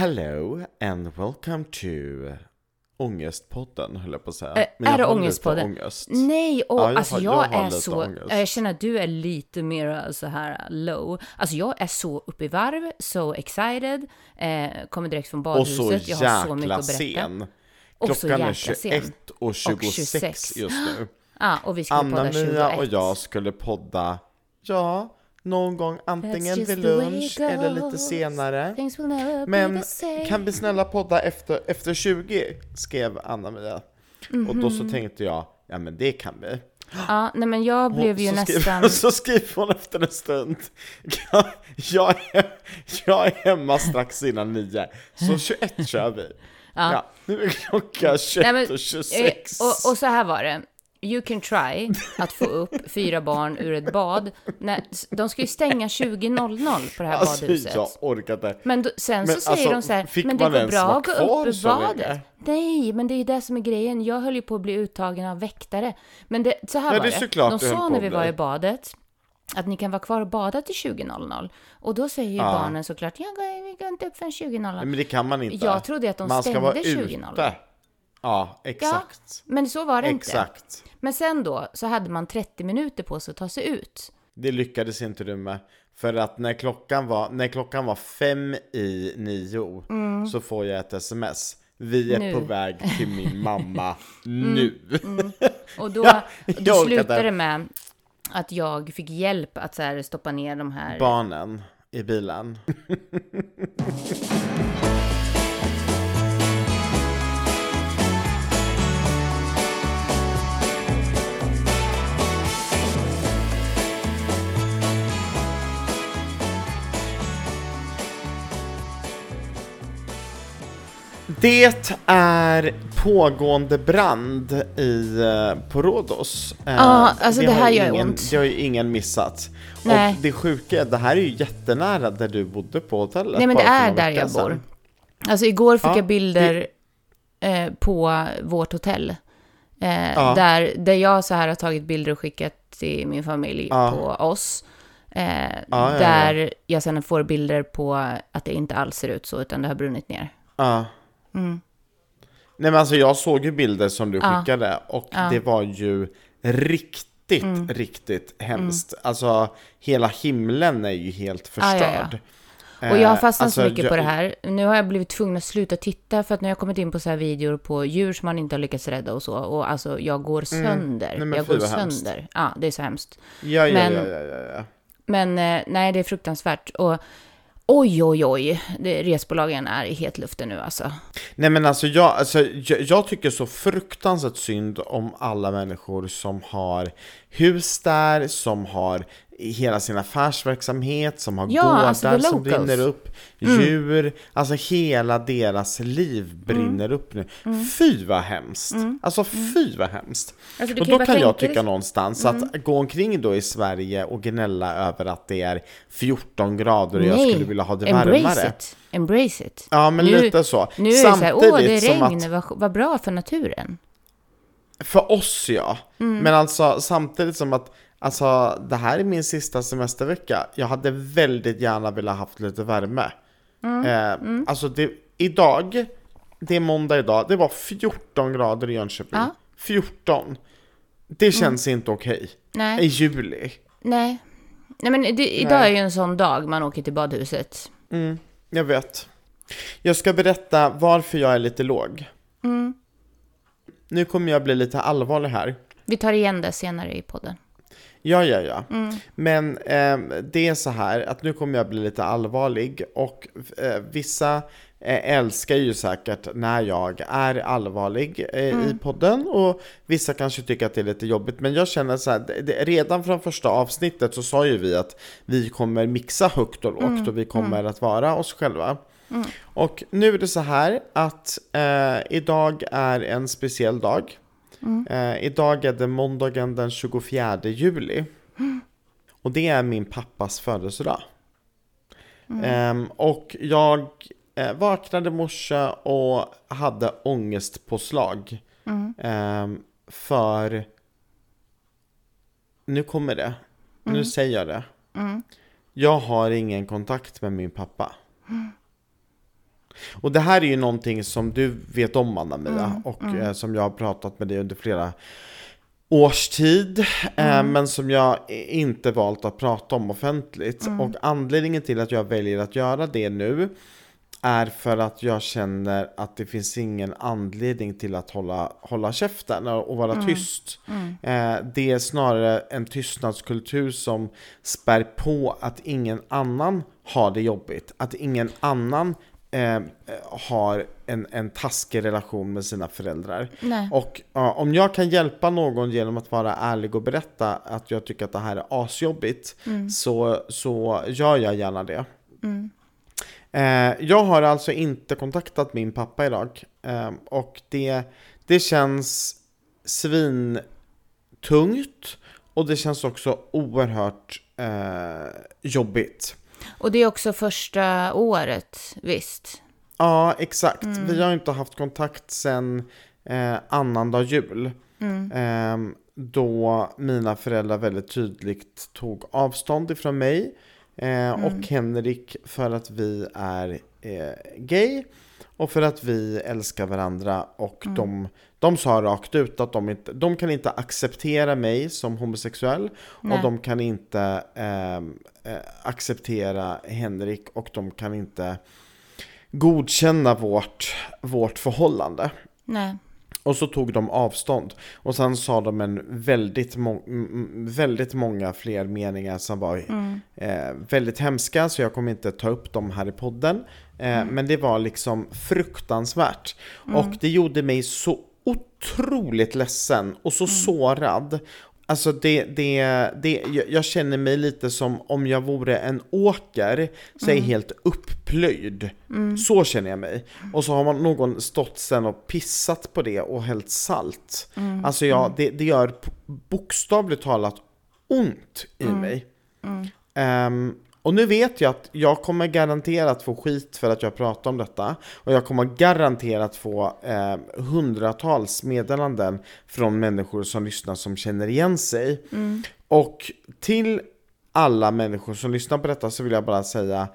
Hello and welcome to Ångestpodden höll jag på att säga. Äh, är det Ångestpodden? Ångest. Nej, och, Ja, jag alltså jag, jag är så, ångest. jag känner att du är lite mer så här low. Alltså jag är så uppe i varv, så excited, eh, kommer direkt från Och badhuset, så jag har så mycket att berätta. sen. Och så Klockan är jäkla 21 sen. och 26, 26. just nu. Ja, och vi skulle podda 21. Anna-Mia och jag skulle podda, ja, någon gång antingen vid lunch eller lite senare. Men kan vi snälla podda efter, efter 20? skrev Anna-Mia. Och då så Mhm. tänkte jag, ja men det kan vi. Ja, nej men jag blev ju så nästan... Skriver, så skriver hon efter en stund. Jag, jag, är, jag är hemma strax innan nio, så 21 kör vi. Ja. nu är klockan 21 Nej, men, och 26. och, och så här var det. You can try att få upp fyra barn ur ett bad. Nej, de ska ju stänga 20.00 på det här alltså badhuset. jag orkade. Men då, sen Men så säger alltså, de så här, men det går bra att gå upp ur badet. länge? Nej, men det är ju det som är grejen. Jag höll ju på att bli uttagen av väktare. Men det, så här Ja, var det såklart De sa när vi var i badet att ni kan vara kvar och bada till 20.00. Och då säger ju Ja. barnen såklart, jag går, vi går inte upp förrän 20.00. Nej, men det kan man inte. Jag trodde att de man stängde vara 20.00. ute. Ja, exakt. Men så var det inte. Exakt. Men sen då så hade man 30 minuter på sig att ta sig ut. Det lyckades inte du med. För att när klockan var, när klockan var fem i nio så får jag ett sms. Vi är Mm. Nu. Mm. på väg till min mamma nu. Och då, Ja, då slutade det med att jag fick hjälp att så här, stoppa ner de här... Barnen i bilen. Det är pågående brand i, eh, på Rhodos. Eh, Ja, alltså det har här gör ingen, ont. Det har ju ingen missat. Nej. Och det sjuka är, det här är ju jättenära där du bodde på hotellet. Nej men det är där jag sedan. bor. Alltså igår fick Ja, jag bilder eh, på vårt hotell. Eh, Ja. där, där jag så här har tagit bilder och skickat till min familj Ja. på oss. Eh, där jag sen får bilder på att det inte alls ser ut så, utan det har brunnit ner. Ja. Nej men alltså jag såg ju bilder som du Mm. Skickade och Ja. Mm. det var ju riktigt, riktigt hemskt. Alltså hela himlen är ju helt förstörd. Och jag har Eh, fastnat alltså, så mycket jag- på det här. Nu har jag blivit tvungen att sluta titta för att nu har jag kommit in på så här videor på djur som man inte har lyckats rädda och så. Och alltså jag går sönder. Mm. Nej, jag går vad hemskt. sönder. Ja, det är så hemskt. Ja, ja, Men- ja, ja, ja, ja. Men eh, nej, det är fruktansvärt. Och oj, oj, oj. Det, resbolagen är i hetluften nu alltså. Nej men alltså jag, alltså jag, jag tycker så fruktansvärt synd om alla människor som har hus där, som har hela sin affärsverksamhet, som har Ja, gårdar alltså som. Mm. brinner upp, djur, alltså hela deras liv brinner upp nu. Fy vad hemskt! Alltså fy vad hemskt! Mm. Alltså, och då kan jag tycka dig- någonstans att gå omkring då i Sverige och gnälla över att det är 14 grader och jag skulle vilja ha det embrace varmare. it. Embrace it. Ja, men Nu- lite så. Nu är det så här, åh, det är som att- regn, vad, vad bra för naturen. För oss ja. Mm. Men alltså samtidigt som att alltså, det här är min sista semestervecka. Jag hade väldigt gärna velat haft lite värme. Mm. Eh, Alltså det, idag, det är måndag idag, det var 14 grader i Jönköping. Ja. Mm. 14. Det känns inte okej. I Nej, juli. nej. Nej, men det, idag är ju en sån dag man åker till badhuset. Mm, jag vet. Jag ska berätta varför jag är lite låg. Mm. Nu kommer jag bli lite allvarlig här. Vi tar igen det senare i podden. Ja, ja, ja. Men ehm, det är så här att nu kommer jag bli lite allvarlig och eh, vissa eh, älskar ju säkert när jag är allvarlig eh, i podden och vissa kanske tycker att det är lite jobbigt. Men jag känner så här, det, redan från första avsnittet så sa ju vi att vi kommer mixa högt och lågt och vi kommer att vara oss själva. Och nu är det så här att eh, idag är en speciell dag. Eh, idag är det måndagen den 24 juli. Och det är min pappas födelsedag. Ehm, och jag eh, vaknade i morse och hade ångestpåslag. Ehm, för nu kommer det. Nu säger jag det. Jag har ingen kontakt med min pappa. Och det här är ju någonting som du vet om Anna-Mia och eh, som jag har pratat med dig under flera års tid, eh, men som jag inte valt att prata om offentligt. Och anledningen till att jag väljer att göra det nu är för att jag känner att det finns ingen anledning till att hålla, hålla käften och vara tyst. Eh, det är snarare en tystnadskultur som spär på att ingen annan har det jobbigt. Att ingen annan eh, har en, en taskig relation med sina föräldrar. Nej. Och ja, om jag kan hjälpa någon genom att vara ärlig och berätta att jag tycker att det här är asjobbigt så, så gör jag gärna det. Eh, jag har alltså inte kontaktat min pappa idag eh, och det, det känns svintungt och det känns också oerhört eh, jobbigt. Och det är också första året, visst? Ja, exakt. Vi har inte haft kontakt sedan eh, annandag jul. Eh, då mina föräldrar väldigt tydligt tog avstånd ifrån mig eh, och Henrik för att vi är eh, gay och för att vi älskar varandra och de, de sa rakt ut att de, inte, de kan inte acceptera mig som homosexuell och Nej. de kan inte eh, acceptera Henrik och de kan inte godkänna vårt, vårt förhållande. Nej. Och så tog de avstånd. Och sen sa de en väldigt, må- väldigt många fler meningar som var eh, väldigt hemska, så jag kommer inte ta upp dem här i podden. Eh, Men det var liksom fruktansvärt. Och det gjorde mig så otroligt ledsen och så sårad. Alltså det, det, det, jag- känner mig lite som om jag vore en åker, så är jag helt upplöjd. Så känner jag mig. Och så har man någon stått sen och pissat på det och hällt salt. Alltså jag, det, det gör bokstavligt talat ont i mig. Ehm, och nu vet jag att jag kommer garanterat få skit för att jag pratar om detta. Och jag kommer garanterat få eh, hundratals meddelanden från människor som lyssnar som känner igen sig. Och till alla människor som lyssnar på detta så vill jag bara säga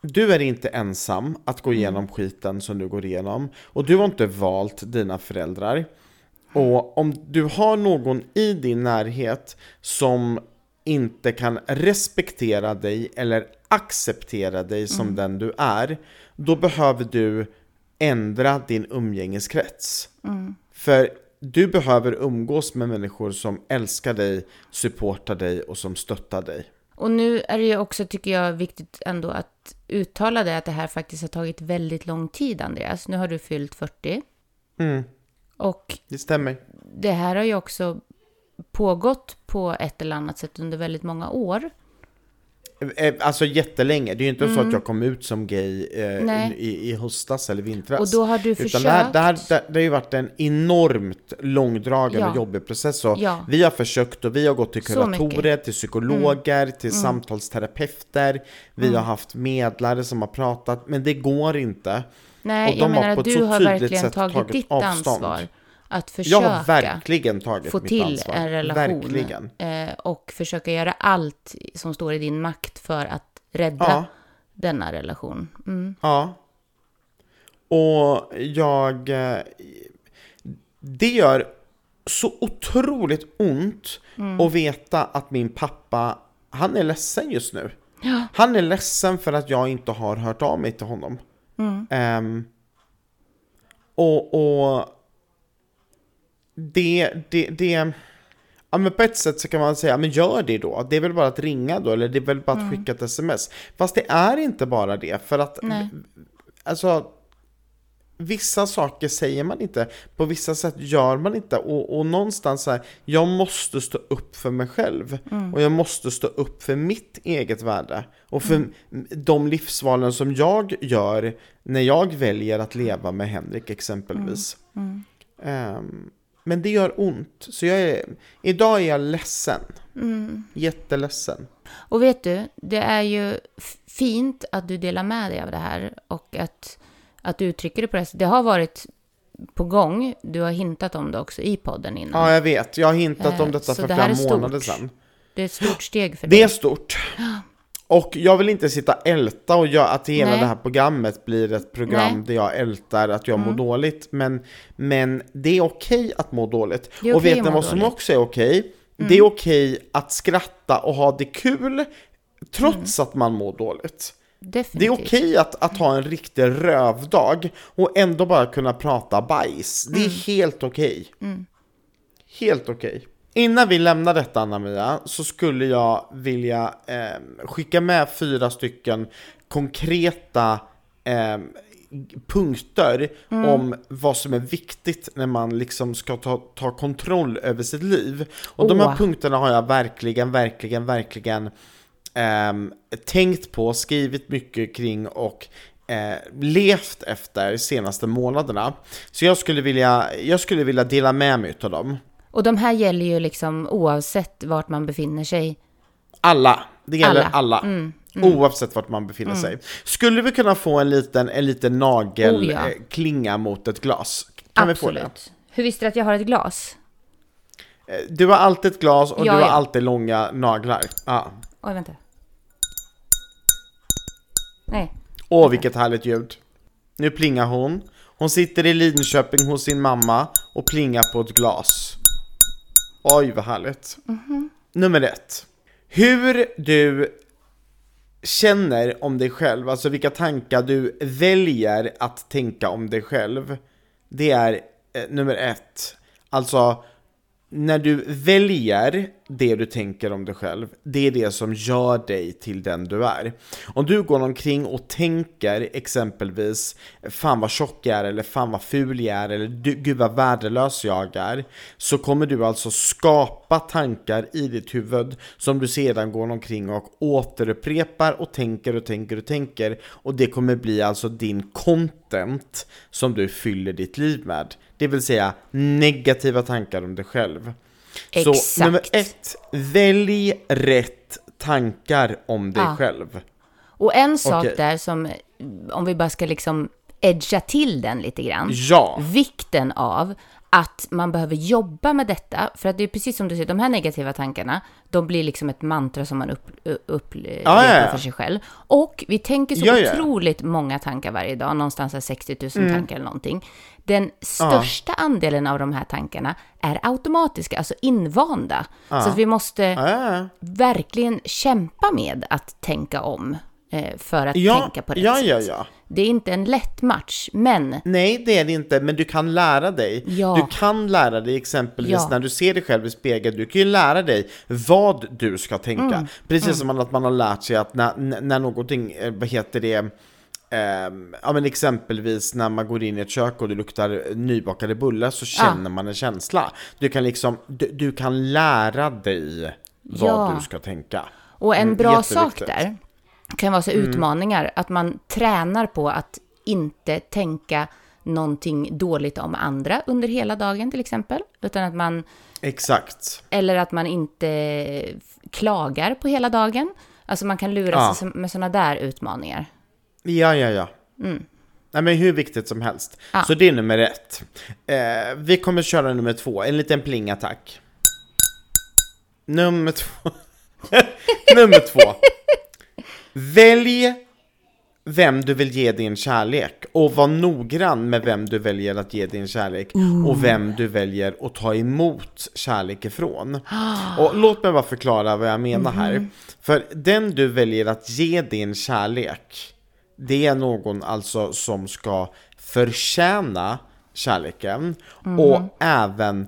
du är inte ensam att gå igenom skiten som du går igenom. Och du har inte valt dina föräldrar. Och om du har någon i din närhet som inte kan respektera dig eller acceptera dig som den du är, då behöver du ändra din umgängeskrets. För du behöver umgås med människor som älskar dig, supportar dig och som stöttar dig. Och nu är det ju också, tycker jag, viktigt ändå att uttala det att det här faktiskt har tagit väldigt lång tid, Andreas. Nu har du fyllt 40. Mm, Och det stämmer. det här har ju också pågått på ett eller annat sätt under väldigt många år. Eh, Alltså jättelänge. Det är ju inte så att jag kom ut som gay eh, i, i höstas eller vintras. Och då har du Utan försökt... det, här, det, här, det, det har ju varit en enormt långdragen Ja. och jobbig process. Och Ja. Vi har försökt och vi har gått till kuratorer, mycket. Mm. till psykologer, till samtalsterapeuter. Vi har haft medlare som har pratat, men det går inte. Nej, och jag de har menar på att du har verkligen tagit, tagit ditt avstånd. ansvar att Jag försöka har verkligen tagit få till en relation eh, och försöka göra allt som står i din makt för att rädda Ja. denna relation. Mm. Ja. Och jag... eh, Det gör så otroligt ont Mm. att veta att min pappa, han är ledsen just nu. Han är ledsen för att jag inte har hört av mig till honom. Mm. Ehm, och, och det, det, det, ja men på ett sätt så kan man säga, men gör det då. Det är väl bara att ringa då, eller det är väl bara att skicka ett sms. Fast det är inte bara det, för att Nej. alltså Vissa saker säger man inte, på vissa sätt gör man inte. Och, och någonstans så här, jag måste stå upp för mig själv. Och jag måste stå upp för mitt eget värde. Och för de livsvalen som jag gör när jag väljer att leva med Henrik exempelvis. Ehm, men det gör ont, så jag är, idag är jag ledsen. Jätteledsen. Och vet du, det är ju fint att du delar med dig av det här och att, att du uttrycker det på det sättet. Det har varit på gång, du har hintat om det också i podden innan. Ja, jag vet. Jag har hintat om Eh, detta så för det flera månader sedan. Det är ett stort steg för Det dig. är stort. Och jag vill inte sitta och älta och göra att hela Nej. det här programmet blir ett program Nej. där jag ältar att jag mår dåligt. Men, men det är okej att må dåligt. Är och vet ni vad som också är okej? Det är okej att skratta och ha det kul trots att man mår dåligt. Definitivt. Det är okej att, att ha en riktig rövdag och ändå bara kunna prata bajs. Det är Mm. helt okej. Helt okej. Innan vi lämnar detta Anna-Mia så skulle jag vilja eh, skicka med fyra stycken konkreta eh, punkter Mm. om vad som är viktigt när man liksom ska ta, ta kontroll över sitt liv. Och de här punkterna har jag verkligen, verkligen, verkligen ehm, tänkt på, skrivit mycket kring och eh, levt efter de senaste månaderna. Så jag skulle vilja, jag skulle vilja dela med mig av dem. Och de här gäller ju liksom oavsett vart man befinner sig. Alla, det gäller alla. Alla. Mm, Oavsett vart man befinner sig. Skulle vi kunna få en liten, en liten nagelklinga Oh, ja. eh, mot ett glas? Kan vi få det? Absolut. Hur visste du att jag har ett glas? Eh, Du har alltid ett glas och Ja, du har ja. alltid långa naglar. Ja. Oj, vänta. Nej. Åh, vilket härligt ljud. Nu plingar hon. Hon sitter i Lidköping hos sin mamma och plingar på ett glas. Oj, vad härligt. Nummer ett. Hur du känner om dig själv, alltså vilka tankar du väljer att tänka om dig själv. Det är eh, nummer ett. Alltså, när du väljer det du tänker om dig själv, det är det som gör dig till den du är. Om du går omkring och tänker exempelvis Fan vad tjock jag är, eller fan vad ful jag är, eller gud vad värdelös jag är. Så kommer du alltså skapa tankar i ditt huvud som du sedan går omkring och återupprepar och tänker och tänker och tänker. Och det kommer bli alltså din content som du fyller ditt liv med. Det vill säga negativa tankar om dig själv. Så Exakt. nummer ett, välj rätt tankar om dig Ja. själv. Och en sak Okej. där som, om vi bara ska liksom edga till den lite grann. Ja, Vikten av att man behöver jobba med detta. För att det är precis som du säger, de här negativa tankarna, de blir liksom ett mantra som man upp, upprepar Ja, ja, för sig själv. Och vi tänker så Ja, otroligt många tankar varje dag, någonstans här 60 000 Mm. tankar eller någonting. Den största andelen av de här tankarna är automatiska, alltså invanda. Så att vi måste verkligen kämpa med att tänka om för att ja, tänka på rätt ja, sätt. ja, ja. Det är inte en lätt match, men Nej, det är det inte, men du kan lära dig. Ja. Du kan lära dig exempelvis Ja. när du ser dig själv i spegeln, du kan ju lära dig vad du ska tänka. Mm. Precis som att man har lärt sig att när, när någonting, eh, vad heter det, ehm, ja men exempelvis när man går in i ett kök och det luktar nybakade bullar så känner man en känsla. Du kan liksom, du, du kan lära dig vad Ja. du ska tänka. Och en Mm, bra sak där kan vara så utmaningar, att man tränar på att inte tänka någonting dåligt om andra under hela dagen till exempel, utan att man, Exakt. eller att man inte klagar på hela dagen. Alltså man kan lura Ja. sig med sådana där utmaningar. Ja, ja, ja. Nej, men hur viktigt som helst. Mm. Ja. Så det är nummer ett. Eh, vi kommer köra nummer två, en liten plingattack. Nummer två. nummer två. Välj vem du vill ge din kärlek och var noggrann med vem du väljer att ge din kärlek och vem du väljer att ta emot kärlek ifrån. Och låt mig bara förklara vad jag menar här. För den du väljer att ge din kärlek, det är någon alltså som ska förtjäna kärleken och även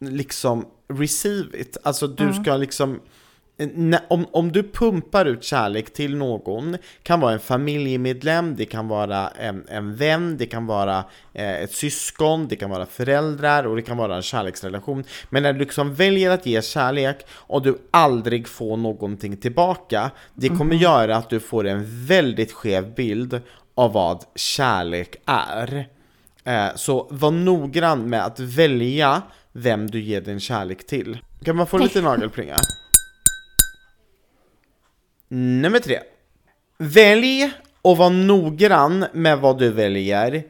liksom receive it. Alltså du ska liksom om, om du pumpar ut kärlek till någon, kan vara en familjemedlem, det kan vara en, en vän, det kan vara eh, ett syskon, det kan vara föräldrar och det kan vara en kärleksrelation. Men när du liksom väljer att ge kärlek och du aldrig får någonting tillbaka, det kommer göra att du får en väldigt skev bild av vad kärlek är. Eh, så var noggrann med att välja vem du ger din kärlek till. Kan man få lite nagelplinga? Nummer tre. Välj och var noggrann med vad du väljer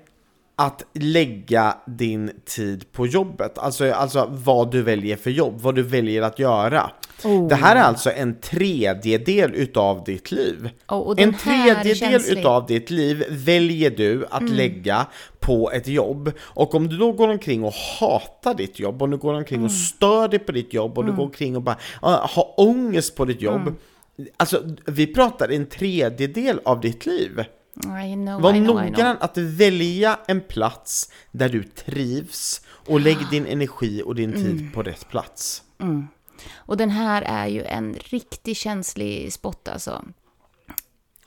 att lägga din tid på jobbet. Alltså, alltså vad du väljer för jobb, vad du väljer att göra. Oh. Det här är alltså en tredjedel utav ditt liv. Oh, en tredjedel. Mm. utav ditt liv väljer du att lägga på ett jobb. Och om du då går omkring och hatar ditt jobb, om du går omkring Mm. och stör dig på ditt jobb, och du går omkring och bara uh, har ångest på ditt jobb. Mm. Alltså, vi pratar en tredjedel av ditt liv. I know, Var I know, noggrann att välja en plats där du trivs och lägg din energi och din tid Mm. på rätt plats. Och den här är ju en riktigt känslig spot alltså.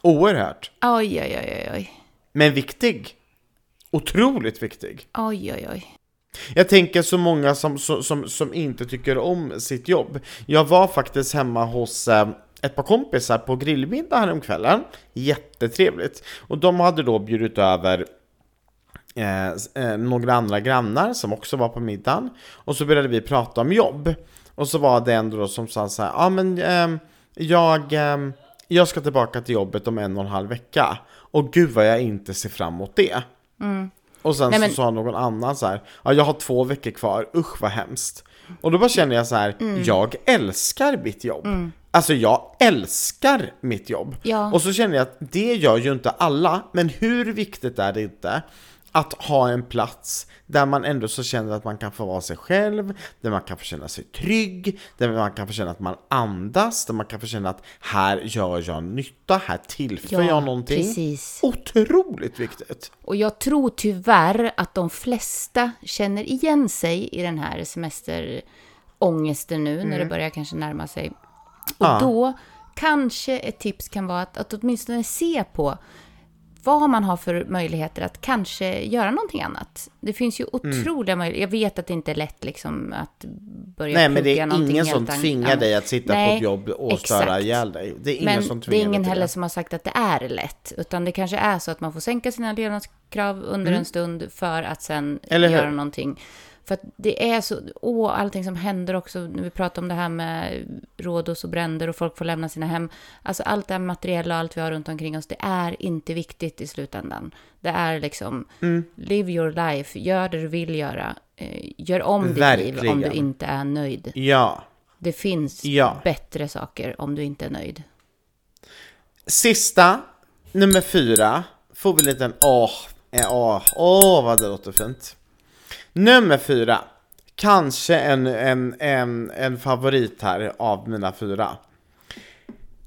Oerhört. Oj, oj, oj, oj. Men viktig. Otroligt viktig. Oj, oj, oj. Jag tänker så många som, som, som, som inte tycker om sitt jobb. Jag var faktiskt hemma hos eh, ett par kompisar på grillmiddag häromkvällen. Jättetrevligt. Och de hade då bjudit över eh, eh, några andra grannar som också var på middagen. Och så började vi prata om jobb. Och så var det en då som sa så här, ja men ehm, jag, ehm, jag ska tillbaka till jobbet om en och en halv vecka. Och gud vad jag inte ser fram emot det. Och sen Nej, men- så sa någon annan så här, ja jag har två veckor kvar, usch vad hemskt. Och då bara känner jag så här, Mm. jag älskar mitt jobb. Alltså jag älskar mitt jobb. Ja. Och så känner jag att det gör ju inte alla, men hur viktigt är det inte att ha en plats där man ändå så känner att man kan få vara sig själv, där man kan få känna sig trygg, där man kan få känna att man andas, där man kan få känna att här gör jag nytta, här tillför jag någonting. precis. Otroligt viktigt. Och jag tror tyvärr att de flesta känner igen sig i den här semesterångesten nu när det börjar kanske närma sig. Och Ja. då kanske ett tips kan vara att, att åtminstone se på vad man har för möjligheter att kanske göra någonting annat. Det finns ju otroliga möjligheter. Jag vet att det inte är lätt liksom att börja Nej men det är ingen som an- tvingar annat. dig att sitta på Nej, ett jobb och störa exakt. ihjäl dig. Det är ingen Men som det är tvingar ingen heller det. som har sagt att det är lätt. Utan det kanske är så att man får sänka sina levnadskrav under en stund för att sen Mm. Göra någonting. För att det är så, åh, allting som händer också, när vi pratar om det här med rådos och bränder och folk får lämna sina hem. Alltså allt det här materiella och allt vi har runt omkring oss, det är inte viktigt i slutändan. Det är liksom, Mm. live your life, gör det du vill göra. Eh, Gör om ditt liv om du inte är nöjd. Ja. Det finns Ja. bättre saker om du inte är nöjd. Sista, nummer fyra, får vi en liten åh, eh, åh, åh vad det låter fint. Nummer fyra, kanske en, en, en, en favorit här av mina fyra.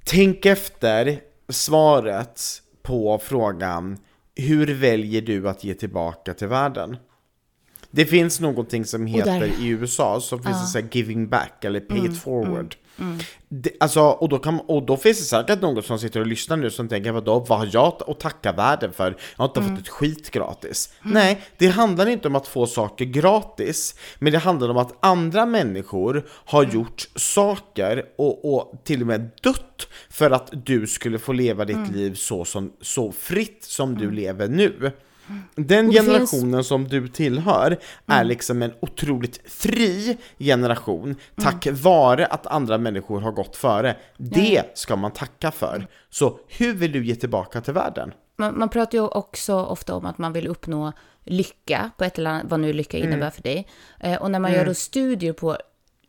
Tänk efter svaret på frågan Hur väljer du att ge tillbaka till världen? Det finns någonting som heter i USA som finns det så här giving back eller pay Mm, it forward. Det, alltså, och, då kan, och då finns det säkert någon som sitter och lyssnar nu som tänker vadå, vad har jag att tacka världen för? Jag har inte Mm. fått ett skit gratis. Nej, det handlar inte om att få saker gratis, men det handlar om att andra människor har Mm. gjort saker och, och till och med dött för att du skulle få leva ditt Mm. liv så, som, så fritt som du lever nu. Den det finns- Mm. generationen som du tillhör är liksom en otroligt fri generation tack Mm. vare att andra människor har gått före. Det ska man tacka för. Så hur vill du ge tillbaka till världen? Man, man pratar ju också ofta om att man vill uppnå lycka, på ett eller annat, vad nu lycka innebär för dig. Eh, och när man gör då studier på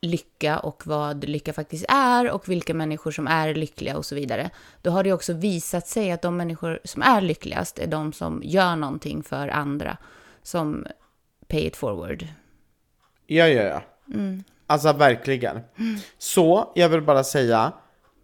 lycka och vad lycka faktiskt är och vilka människor som är lyckliga och så vidare, då har det också visat sig att de människor som är lyckligast är de som gör någonting för andra, som pay it forward. Ja, ja, ja. Mm. Alltså verkligen. Så, jag vill bara säga,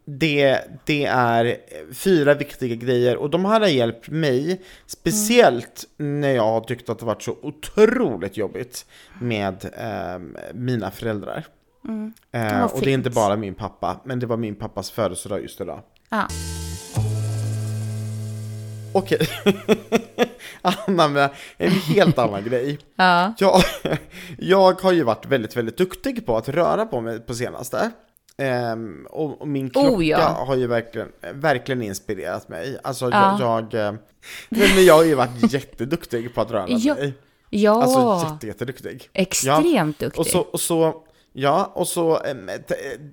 det, det är fyra viktiga grejer och de här har hjälpt mig, speciellt när jag har tyckt att det varit så otroligt jobbigt med ehm, mina föräldrar. Eh, Mm. vad och det är inte bara min pappa, men det var min pappas födelsedag just idag. Ja, Okej, Anna med en helt annan grej. ja. Jag, jag har ju varit väldigt, väldigt duktig på att röra på mig på senaste. Ehm, och, och min klocka Oh, ja. har ju verkligen, verkligen inspirerat mig. Alltså Ja. jag, jag, eh, men jag har ju varit jätteduktig på att röra Ja. mig. ja. Alltså jätte, jätteduktig. extremt Ja. duktig. Och så, och så Ja, och så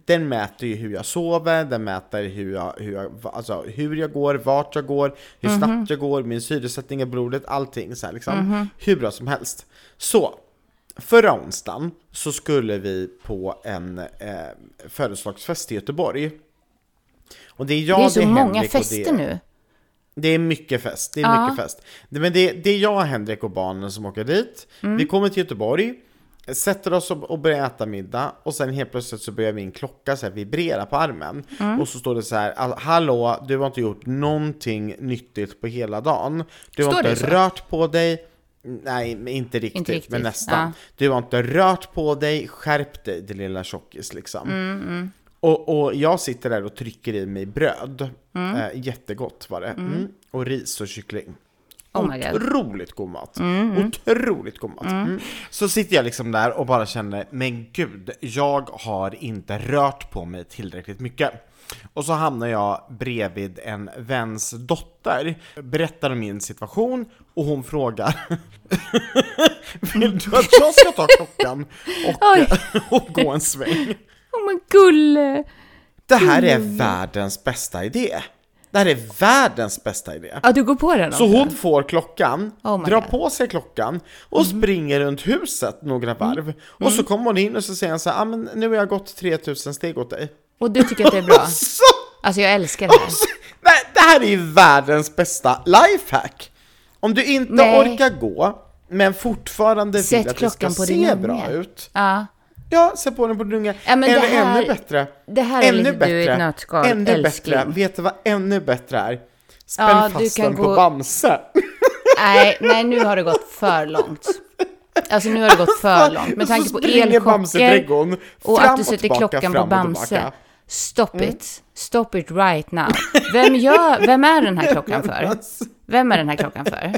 den mäter ju hur jag sover, den mäter hur jag, hur jag, alltså, hur jag går, vart jag går, hur Mhm. snabbt jag går, min syresättning i blodet, allting så här, liksom. Hur bra som helst. Så, förra onsdagen så skulle vi på en eh, födelsedagsfest i Göteborg. Och det är jag, det är så är många Henrik fester det, nu. det är mycket fest, det är Ja. mycket fest. Det- Men det, det är jag, Henrik och barnen som åker dit. Mm. Vi kommer till Göteborg, sätter oss och, börjar äta middag och sen helt plötsligt så börjar min klocka så vibrera på armen. Mm. Och så står det så här, "All- hallå, du har inte gjort någonting nyttigt på hela dagen. Du har Står det inte så? rört på dig. Nej, inte riktigt, Inte riktigt, men nästan. ja. Du har inte rört på dig, skärp dig din lilla tjockis liksom. Mm, Och, och jag sitter där och trycker i mig bröd. Eh, jättegott var det. Mm. Och ris och kyckling. Oh God. Otroligt god mat. Otroligt god mat. Mm. Så sitter jag liksom där och bara känner, men gud, jag har inte rört på mig tillräckligt mycket. Och så hamnar jag bredvid en väns dotter, berättar om min situation och hon frågar Vill du att jag ska ta klockan och, och gå en sväng? Oh men gulle! Det här är världens bästa idé. Det här är världens bästa idé. Ja, du går på den Så också? hon får klockan, Oh drar God. på sig klockan och springer runt huset några varv. Och så kommer hon in och så säger hon så här, ah, men nu har jag gått 3000 steg åt dig. Och du tycker att det är bra? Så, Alltså jag älskar det här. så, nej, det här är ju världens bästa lifehack. Om du inte Nej. orkar gå, men fortfarande Sätt vill att det ska se unge. bra ut. Ja. Ja, sätt på den på din unge. Ja, men det Eller här- ännu bättre. det här är ännu lite du i ett nötskal, Ännu älskling. bättre. Vet du vad ännu bättre är? Spänn Ja, fast den på gå- Bamse. Nej, nej, nu har det gått för långt. Alltså nu har det gått för långt. Med tanke på elchocker och att du sätter klockan på Bamse. Stop it. Stop it right now. Vem, gör, vem är den här klockan för? Vem är den här klockan för?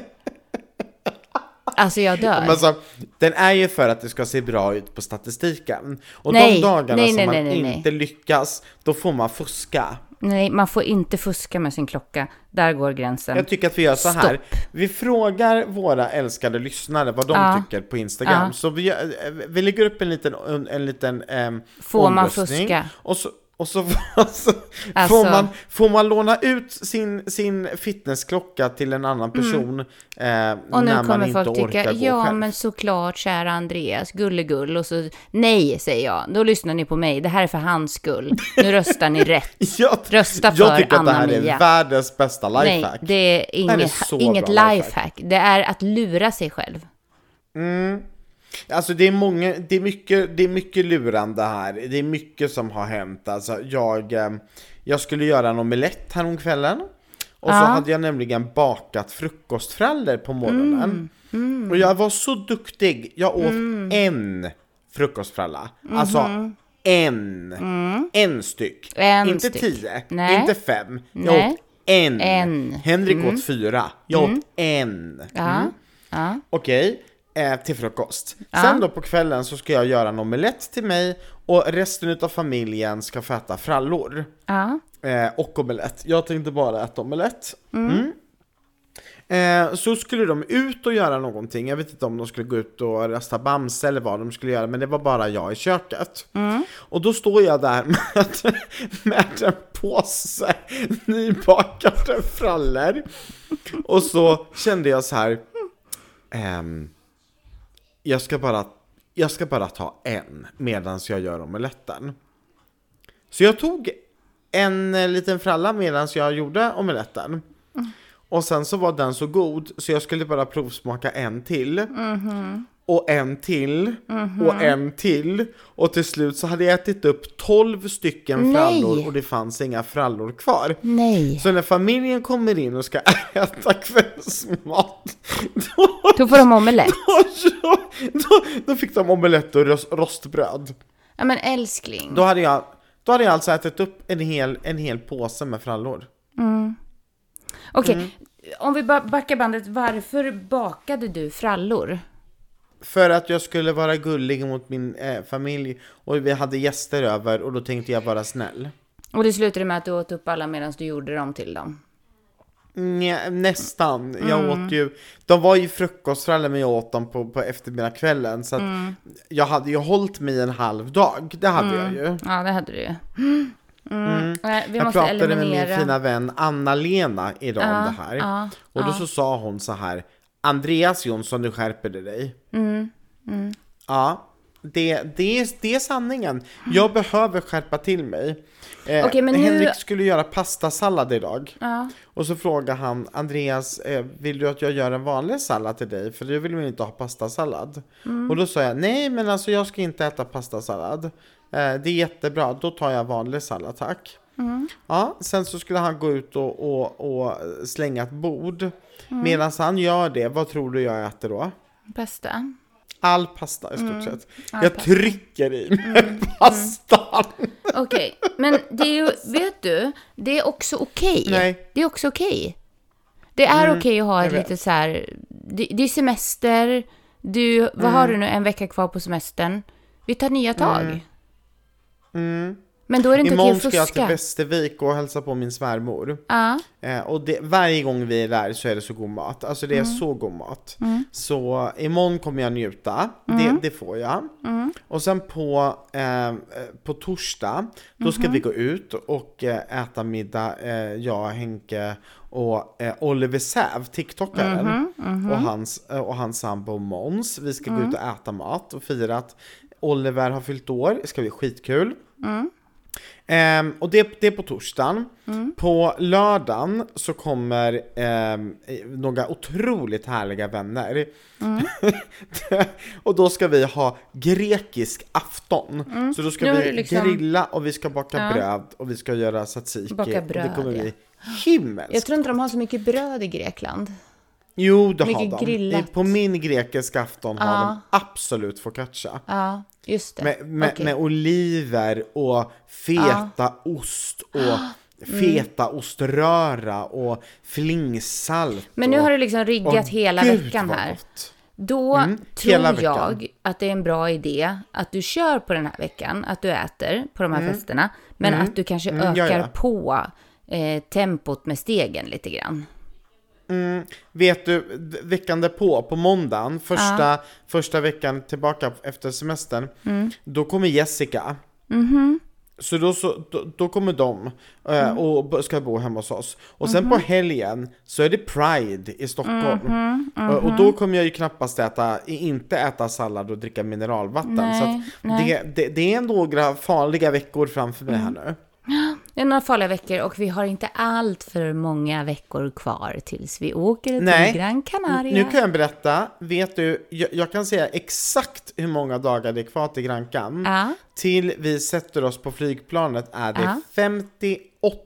Alltså jag dör. Men alltså, den är ju för att det ska se bra ut på statistiken. Och Nej, de dagarna nej, som nej, man nej, nej. inte lyckas, då får man fuska. Nej, man får inte fuska med sin klocka. Där går gränsen. Jag tycker att vi gör så här. Stopp. Vi frågar våra älskade lyssnare vad de Ja. tycker på Instagram. Ja. Så vi, gör- vi lägger upp en liten, en, en liten ehm, Får man fuska? Och så, och så, så Alltså- får, man, får man låna ut sin, sin fitnessklocka till en annan person eh, Mm. Och nu när man inte folk tycka, orkar gå ja själv? men såklart kära Andreas, gullegull. Och så, nej säger jag, då lyssnar ni på mig, det här är för hans skull. Nu röstar ni rätt. Jag, Rösta jag för tycker att det här Anna-Mia. är världens bästa Nej, lifehack. det är är inget, så inget bra lifehack. Det är att lura sig själv. Alltså det är många, det är mycket, det är mycket lurande här. Det är mycket som har hänt. Alltså jag, eh, jag skulle göra en omelett häromkvällen. Och så Ja. hade jag nämligen bakat frukostfrallor på morgonen. Och jag var så duktig. Jag åt en frukostfralla. Alltså en. En styck. En inte styck. tio, Nej. inte fem. Jag Nej. åt en. En. Henrik åt fyra. Jag åt en. Ja, ja. Okej, eh, till frukost. Sen då på kvällen så ska jag göra en omelett till mig och resten av familjen ska få äta frallor. ja. Eh, och omelett. Jag tänkte bara äta omelett. Mm. Eh, så skulle de ut och göra någonting. Jag vet inte om de skulle gå ut och rasta Bamse eller vad de skulle göra, men det var bara jag i köket. Och då står jag där med, med en påse nybakade frallor. Och så kände jag så här. ehm, jag, ska bara, jag ska bara ta en medan jag gör omeletten. Så jag tog en liten fralla medan jag gjorde omeletten. Och sen så var den så god så jag skulle bara provsmaka en till. Och en till. Och en till. Och till slut så hade jag ätit upp 12 stycken Nej. frallor och det fanns inga frallor kvar. Nej. Så när familjen kommer in och ska äta kvällsmat, då, Då får de omelett. då, då, då fick de omelett och rost, rostbröd. Ja men älskling. Då hade jag, då hade jag alltså ätit upp en hel, en hel påse med frallor. Okej, Mm. om vi ba- backar bandet, varför bakade du frallor? För att jag skulle vara gullig mot min eh, familj och vi hade gäster över och då tänkte jag vara snäll. Och det slutade med att du åt upp alla medan du gjorde dem till dem. Nja, nästan. Jag åt ju, de var ju frukostfrallor men jag åt dem på, på eftermiddagskvällen. Så att jag hade ju hållit mig en halv dag, det hade jag ju. Ja, det hade du ju. Mm. Nej, Vi Jag måste pratade med eliminera. min fina vän Anna-Lena idag om det här. ja, och då så sa hon så här, Andreas Jonsson, du skärper dig. Mm, Ja, det, det, är, det är sanningen. Jag behöver skärpa till mig. Eh, nu- Henrik skulle göra pastasallad idag. Ja. Och så frågar han, Andreas, eh, vill du att jag gör en vanlig sallad till dig? För du vill väl inte ha pastasallad? Mm. Och då sa jag, nej men alltså jag ska inte äta pastasallad. Eh, det är jättebra, då tar jag vanlig sallad tack. Mm. Ja, sen så skulle han gå ut och, och, och slänga ett bord. Mm. Medan han gör det, vad tror du jag äter då? Bästa. All pasta i stort Mm. sett. Jag trycker i mig pastan. Okej, men det är ju, vet du, det är också okej. Nej. Det är också okej. Det är okej att ha ett lite så här, det, det är semester, du, vad Mm. har du nu, en vecka kvar på semestern. Vi tar nya tag. Men då är det inte okej Imorgon ska jag till. Västervik och hälsa på min svärmor. Ja, Eh, och det, varje gång vi är där så är det så god mat. Alltså det är Mm. så god mat. Så imorgon kommer jag njuta, det, Mm. det får jag. Och sen på, eh, eh, på torsdag, då ska Mm-hmm. vi gå ut och eh, äta middag, eh, jag, Henke och eh, Oliver Säv, TikTokaren, Mm-hmm. och hans, och hans sambo Måns. Vi ska Mm. gå ut och äta mat och fira att Oliver har fyllt år, det ska bli skitkul. Mm. Ehm, och det, det är på torsdagen. Mm. På lördagen så kommer ehm, några otroligt härliga vänner. Mm. och då ska vi ha grekisk afton. Så då ska är vi liksom- grilla och vi ska baka Ja. bröd och vi ska göra tzatziki. Baka och det bröd, kommer ja. bli himmelskt. jag tror inte de har så mycket bröd i Grekland. Jo, det har mycket de. grillat. På min grekiska afton har Ja. de absolut focaccia. Ja, just det. Med, med, Okej. med oliver och feta ost och feta oströra och flingsalt. Men nu har du liksom riggat hela gud, veckan här. gott. Då Mm, tror jag att det är en bra idé att du kör på den här veckan, att du äter på de här festerna, men att du kanske Mm, ja, ökar ja. på eh, tempot med stegen lite grann. Vet du, veckan därpå, på måndagen, första, första veckan tillbaka efter semestern, Mm. då kommer Jessica. Mm-hmm. Så, då, så då, då kommer de eh, Mm. och ska bo hemma hos oss. Och sen på helgen så är det Pride i Stockholm. Mm-hmm. Och, då kommer jag ju knappast äta, inte äta sallad och dricka mineralvatten. så Nej, att det, det, det är några farliga veckor framför mig Mm. här nu. Det är några farliga veckor och vi har inte allt för många veckor kvar tills vi åker till Nej. Gran Canaria. Nu kan jag berätta, vet du, jag, jag kan säga exakt hur många dagar det är kvar till Grankan. Ja. Till vi sätter oss på flygplanet är det Ja. 58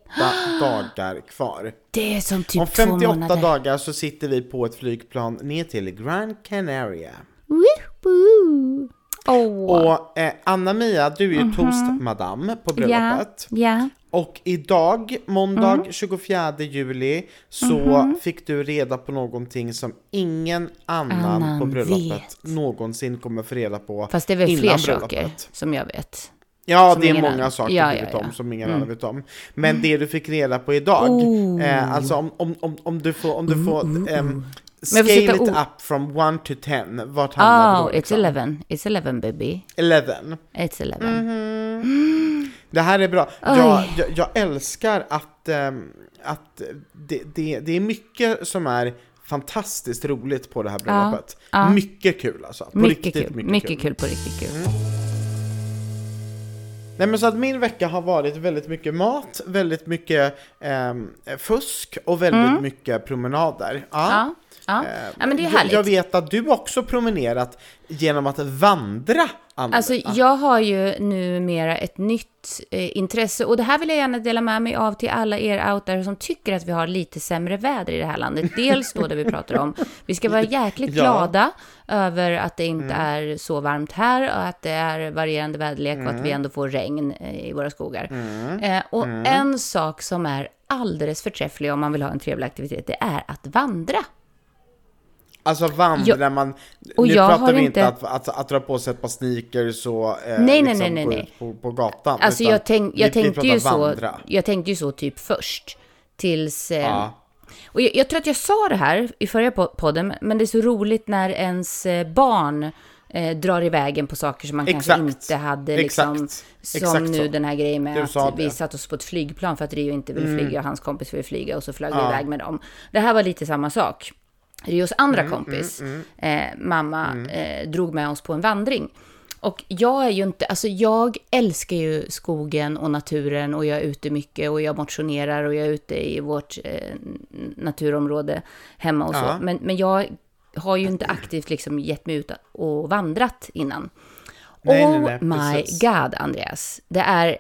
dagar kvar. Det är som typ Om två 58 månader. dagar så sitter vi på ett flygplan ner till Gran Canaria. Woho! Åh. Och eh, Anna-Mia, du är ju toastmadam på Mhm. ja, Mm. bröllopet. ja. Och idag, måndag 24 juli, så Mhm. fick du reda på någonting som ingen annan, Annan på bröllopet vet. någonsin kommer få reda på Fast det är väl innan fler bröllopet. saker som jag vet. Ja, som det är många annan- saker Ja, du ja, vet ja. Mm. om som ingen annan vet om. Men det du fick reda på idag, Oh. eh, alltså om, om, om, om du får, om du får ehm, Men jag scale it up from 1 to 10, vart hamnar Oh, du då? it's liksom? 11. It's 11 baby. 11. It's 11. Mhm. Det här är bra. Jag, jag, jag älskar att, ehm, att det, det, det är mycket som är fantastiskt roligt på det här bröllopet. ja. Mycket kul alltså. På Mycket riktigt kul. mycket, Mycket kul. kul på riktigt kul. Nej men så att min vecka har varit väldigt mycket mat, väldigt mycket ehm, fusk och väldigt mycket promenader. Ja. Ja, ja. Eh, ja, men det är jag- härligt. Jag vet att du också promenerat genom att vandra, Anna. Alltså, jag har ju numera ett nytt eh, intresse och det här vill jag gärna dela med mig av till alla er out there som tycker att vi har lite sämre väder i det här landet. Dels då det vi pratar om, vi ska vara jäkligt Ja. glada över att det inte är så varmt här och att det är varierande väderlek och att vi ändå får regn eh, i våra skogar. Eh, och en sak som är alldeles förträfflig om man vill ha en trevlig aktivitet, det är att vandra. Alltså vandrar Jag- man, och nu jag pratar vi inte inte- att, att, att dra på sig ett par sneakers och eh, Nej, nej, liksom nej, nej, nej. ut på, på gatan. Alltså jag, tänk, vi- jag, vi tänkte pratar ju så, jag tänkte ju så typ först. Tills, eh, Ja. Och jag, jag tror att jag sa det här i förra po- podden, men det är så roligt när ens eh, barn eh, drar iväg en på saker som man kanske Exakt. inte hade liksom, Exakt. som Exakt nu så. den här grejen med att vi det. satt oss på ett flygplan för att Rio inte ville flyga och hans kompis ville flyga och så flög vi Ja. iväg med dem. Det här var lite samma sak. Rios andra Mm, kompis, Eh, mamma, eh, drog med oss på en vandring. Och jag är ju inte, alltså jag älskar ju skogen och naturen och jag är ute mycket och jag motionerar och jag är ute i vårt eh, naturområde hemma och så. Ja. Men, men jag har ju inte aktivt liksom gett mig ut och vandrat innan. Nej, oh nej, nej, my god, Andreas. Det är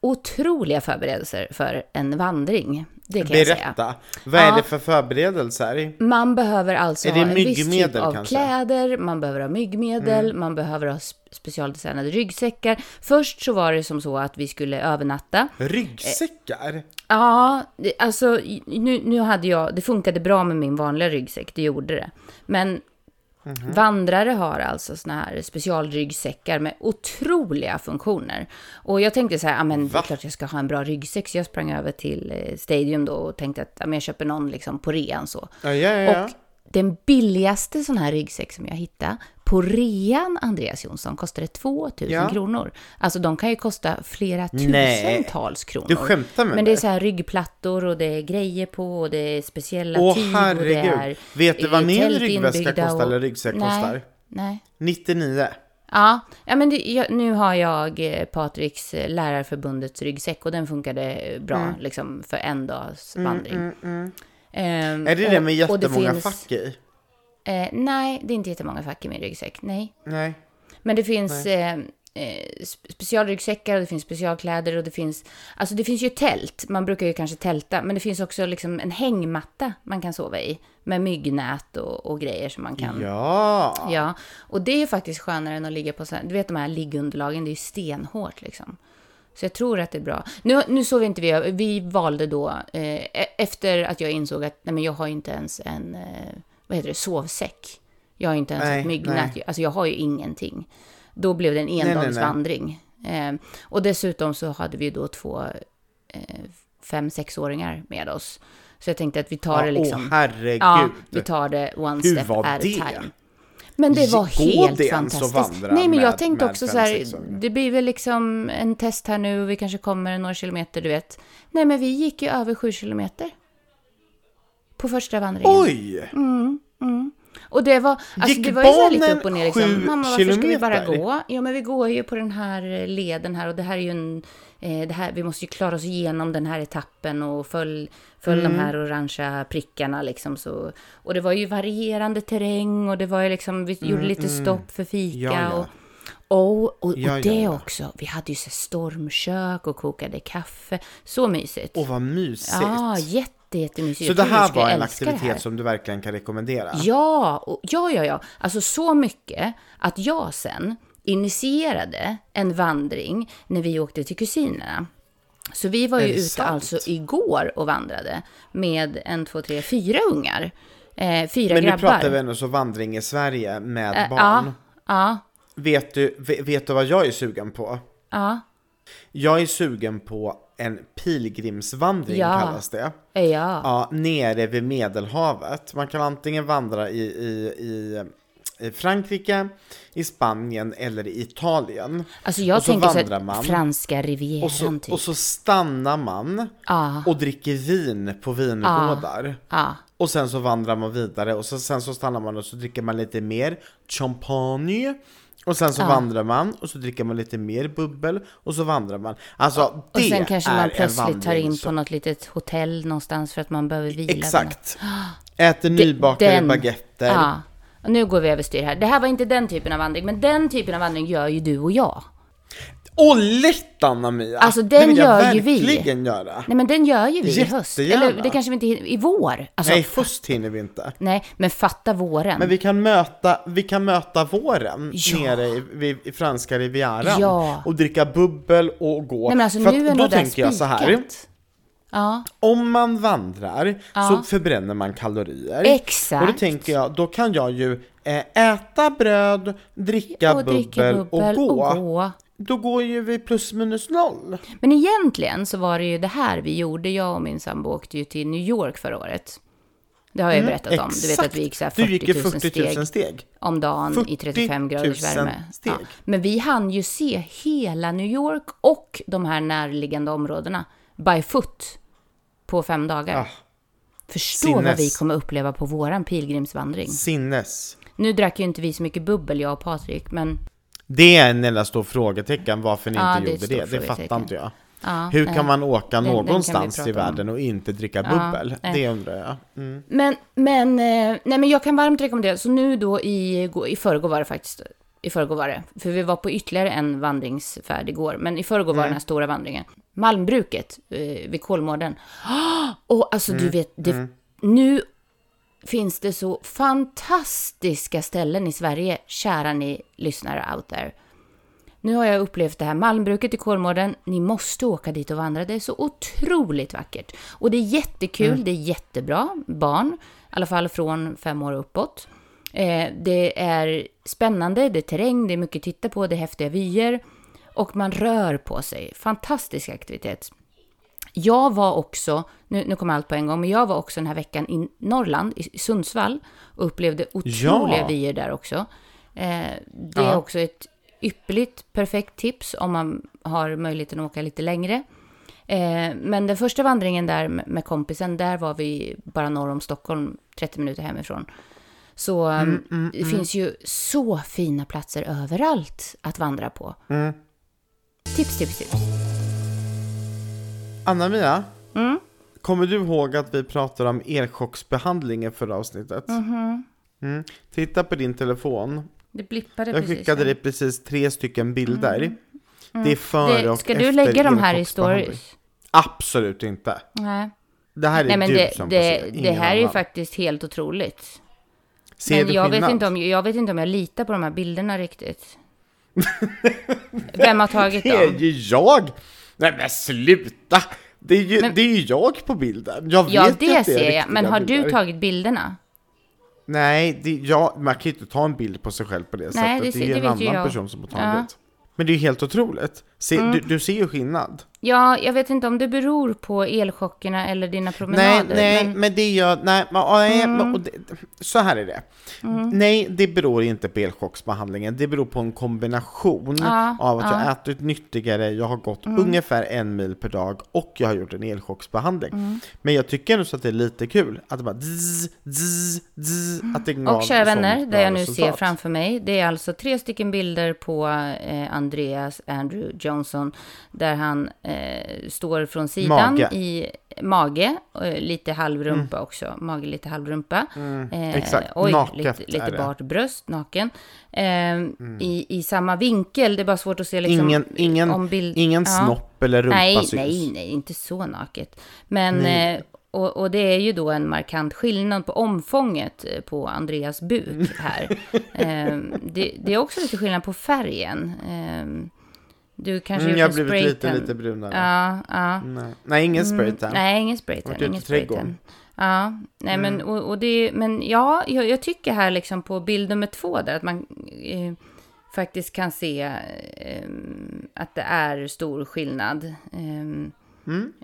otroliga förberedelser för en vandring. Det kan jag säga. Berätta, vad är Ja. det för förberedelser? Man behöver alltså ha en viss typ av kanske? Mm. kläder, man behöver ha myggmedel, man behöver ha sp- specialdesignade ryggsäckar. Först så var det som så att vi skulle övernatta. Ryggsäckar? Ja, det- alltså nu, nu hade jag, det funkade bra med min vanliga ryggsäck, det gjorde det. Men Mhm. vandrare har alltså såna här specialryggsäckar med otroliga funktioner. Och jag tänkte så här, ja men det är klart jag ska ha en bra ryggsäck, så jag sprang över till eh, Stadium då och tänkte att ja, men jag köper någon liksom på rean så. Ja, ja, ja. Och den billigaste sån här ryggsäck som jag hittade på rean, Andreas Jonsson, kostade 2000 Ja. kronor. Alltså de kan ju kosta flera Nej. tusentals kronor. Du skämtar med Men det är så här ryggplattor och det är grejer på och det är speciella Åh tyg och det herregud. är Vet du vad min ryggväska kostar eller ryggsäck Nej, kostar? Nej. 99. Ja, ja men det, jag, nu har jag eh, Patriks eh, Lärarförbundets ryggsäck och den funkade eh, bra Mm. liksom för en dags vandring. Ehm, Är det och- det med jättemånga finns- fack i? Eh, nej, det är inte jättemånga fack i min ryggsäck. Nej. Nej. Men det finns eh, eh, spe- specialryggsäckar och det finns specialkläder och det finns... Alltså det finns ju tält. Man brukar ju kanske tälta. Men det finns också liksom en hängmatta man kan sova i. Med myggnät och, och grejer som man kan... Ja. Ja, och det är ju faktiskt skönare än att ligga på så här, du vet de här liggunderlagen, det är ju stenhårt liksom. Så jag tror att det är bra. Nu, nu sov inte vi vi valde då, eh, e- efter att jag insåg att nej men jag har inte ens en, eh, vad heter det, sovsäck. Jag har inte ens Nej, ett myggnät, alltså jag har ju ingenting. Då blev det en endagsvandring. Eh, och dessutom så hade vi då två eh, fem, sexåringar med oss. Så jag tänkte att vi tar Ja, det liksom... Åh herregud. Ja, vi tar det one Hur step at a time. Men det var helt det ens att fantastiskt. vandra Nej, men jag med- tänkte med också så här, det blir väl liksom en test här nu, vi kanske kommer några kilometer, du vet. Nej, men vi gick ju över sju kilometer. På första vandringen. Oj! Och det var, alltså Gick det var ju så här lite upp och ner liksom. Mamma, varför ska vi bara kilometer? gå? Ja, men vi går ju på den här leden här och det här är ju en, eh, det här, vi måste ju klara oss igenom den här etappen och följ, följ Mm. de här orangea prickarna liksom så. Och det var ju varierande terräng och det var ju liksom, vi gjorde lite stopp för fika Mm, Ja, ja. och och, och, och Ja, det ja. också. Vi hade ju så stormkök och kokade kaffe. Så mysigt. Åh vad mysigt. ja, jätte, jättemysigt. Så det här var en aktivitet som du verkligen kan rekommendera? Ja, och, ja, ja, ja. Alltså så mycket att jag sen initierade en vandring när vi åkte till kusinerna. Så vi var ju ute sant? alltså igår och vandrade med en, två, tre, fyra ungar. Eh, fyra Men nu grabbar. pratar vi ändå så vandring i Sverige med Eh, barn. Ja, ja, Vet, du, ve- vet du vad jag är sugen på? ja, Jag är sugen på en pilgrimsvandring Ja. kallas det. ja. Ja, nere vid Medelhavet. Man kan antingen vandra i, i, i, i Frankrike, i Spanien eller i Italien. Alltså jag Och så tänker så man. franska rivieran Och så, typ. och så stannar man Ja, och dricker vin på vingårdar. ja. Och sen så vandrar man vidare och så, sen så stannar man och så dricker man lite mer champagne. Och sen så vandrar man och så dricker man lite mer bubbel och så vandrar man. Alltså Och det sen kanske är man plötsligt tar in som- på något litet hotell någonstans för att man behöver vila. Exakt. Äter nybakade den- baguetter. Och nu går vi överstyr här. Det här var inte den typen av vandring, men den typen av vandring gör ju du och jag. Och lätt Anna-Mia! Alltså, det den vill jag gör ju vi. verkligen göra. Nej, men den gör ju vi i höst. Eller det kanske vi inte hinner, i vår. Alltså, Nej, höst hinner vi inte. nej, men fatta våren. Men vi kan möta, vi kan möta våren Ja. nere i, vid, i franska rivieran. Ja. Och dricka bubbel och gå. nej, men alltså För nu är att, då det tänker jag så här. Ja, Om man vandrar Ja. så förbränner man kalorier. Exakt. Och då tänker jag, då kan jag ju eh, äta bröd, dricka, och bubbel, dricka bubbel och gå. och gå. då går ju vi plus minus noll. Men egentligen så var det ju det här vi gjorde. Jag och min sambo åkte ju till New York förra året. Det har jag ju berättat om. Du vet att vi gick så här 40 Mm, Du 000, gick ju 40 000 steg. om dagen 40 i 35 graders 000 värme. steg. Ja. Men vi hann ju se hela New York och de här närliggande områdena by foot på fem dagar. Ah, Förstå vad sinnes. vi kommer uppleva på våran pilgrimsvandring. sinnes. Nu drack ju inte vi så mycket bubbel, jag och Patrik, men Det är en enda stor frågetecken varför ni Ja, inte det gjorde det. Det fattar inte jag. ja. Hur eh, kan man åka den- den någonstans prata i världen och inte dricka Ja, bubbel? nej. det undrar jag. Mm. Men, men, eh, nej, men jag kan varmt rekommendera. Så nu då i, i förrgår var det faktiskt. I förrgår var det. För vi var på ytterligare en vandringsfärd igår. Men i förrgår var den här stora vandringen. Malmbruket eh, vid Kolmården. Och alltså du vet, det, nu finns det så fantastiska ställen i Sverige, kära ni lyssnare out there. Nu har jag upplevt det här Malmbruket i Kolmården. Ni måste åka dit och vandra. Det är så otroligt vackert. Och det är jättekul, det är jättebra. Barn, i alla fall från fem år uppåt. Eh, det är spännande, det är terräng, det är mycket att titta på, det är häftiga vyer. Och man rör på sig. Fantastisk aktivitet. Jag var också, nu, nu kommer allt på en gång, men jag var också den här veckan i Norrland, i Sundsvall, och upplevde otroliga Ja. vyer där också. Eh, det är Ja. också ett ypperligt, perfekt tips om man har möjligheten att åka lite längre. Eh, men den första vandringen där med, kompisen, där var vi bara norr om Stockholm, 30 minuter hemifrån. Så Mm, det finns ju så fina platser överallt att vandra på. Mm. Tips, tips, tips. Anna-Mia, Mm. kommer du ihåg att vi pratade om elchocksbehandling i förra avsnittet? Mhm. Mm. Titta på din telefon. Det blippade Jag precis. skickade här. dig precis tre stycken bilder. Det är före Mm. Det, och ska efter du lägga de här i stories? Absolut inte. Nej. Det här är Nej, men du det, som det, det här är ju faktiskt helt otroligt. Ser men du jag vet, inte om, jag vet inte om jag litar på de här bilderna riktigt. Vem har tagit Det är dem? ju jag! Nej men sluta! Det är ju, Men- det är ju jag på bilden. Jag vet Ja, det att ser jag. Men har bilder. du tagit bilderna? Nej, det, jag, man kan ju inte ta en bild på sig själv på det Nej, sättet. det Det, är det en annan jag. person som har Ja. Tagit. Men det är ju helt otroligt. Se, du, du ser ju skillnad. Ja, jag vet inte om det beror på elchockerna eller dina Nej, promenader. nej, men... men, det gör, nej, men, nej, Mm. och det, så här är det. Nej, det beror inte på elchocksbehandlingen, det beror på en kombination Ja, av att jag ja. Mm. har ätit nyttigare, jag har gått ungefär en mil per dag och jag har gjort en elchocksbehandling. Mm. Men jag tycker ändå så att det är lite kul, att det bara zzz, zzz, zzz, att det Och kära vänner, det jag nu ser resultat. framför mig, det är alltså tre stycken bilder på eh, Andreas Andrew Johnson, där han eh, står från sidan Mage. i mage, eh, lite halvrumpa också, mage lite halvrumpa. Eh, Mm. exakt. Oj, Naket lite, lite. Mm. bart bröst, naken. Eh, i, I samma vinkel, det är bara svårt att se liksom, Ingen, ingen, om bild... ingen ja. snopp eller rumpa Nej, syns. nej, nej, inte så naket. Men, eh, och, och det är ju då en markant skillnad på omfånget eh, på Andreas buk här. eh, det, det är också lite skillnad på färgen. Eh, du kanske Mm, jag har blivit lite, lite brunare. Ja, ja. Nej. nej, ingen spraytan. Mm, nej, ingen spraytan. Varit Ingen spraytan. Ja, nej men, och, och det, men ja, jag, jag tycker här liksom på bild nummer två där att man eh, faktiskt kan se eh, att det är stor skillnad. Eh,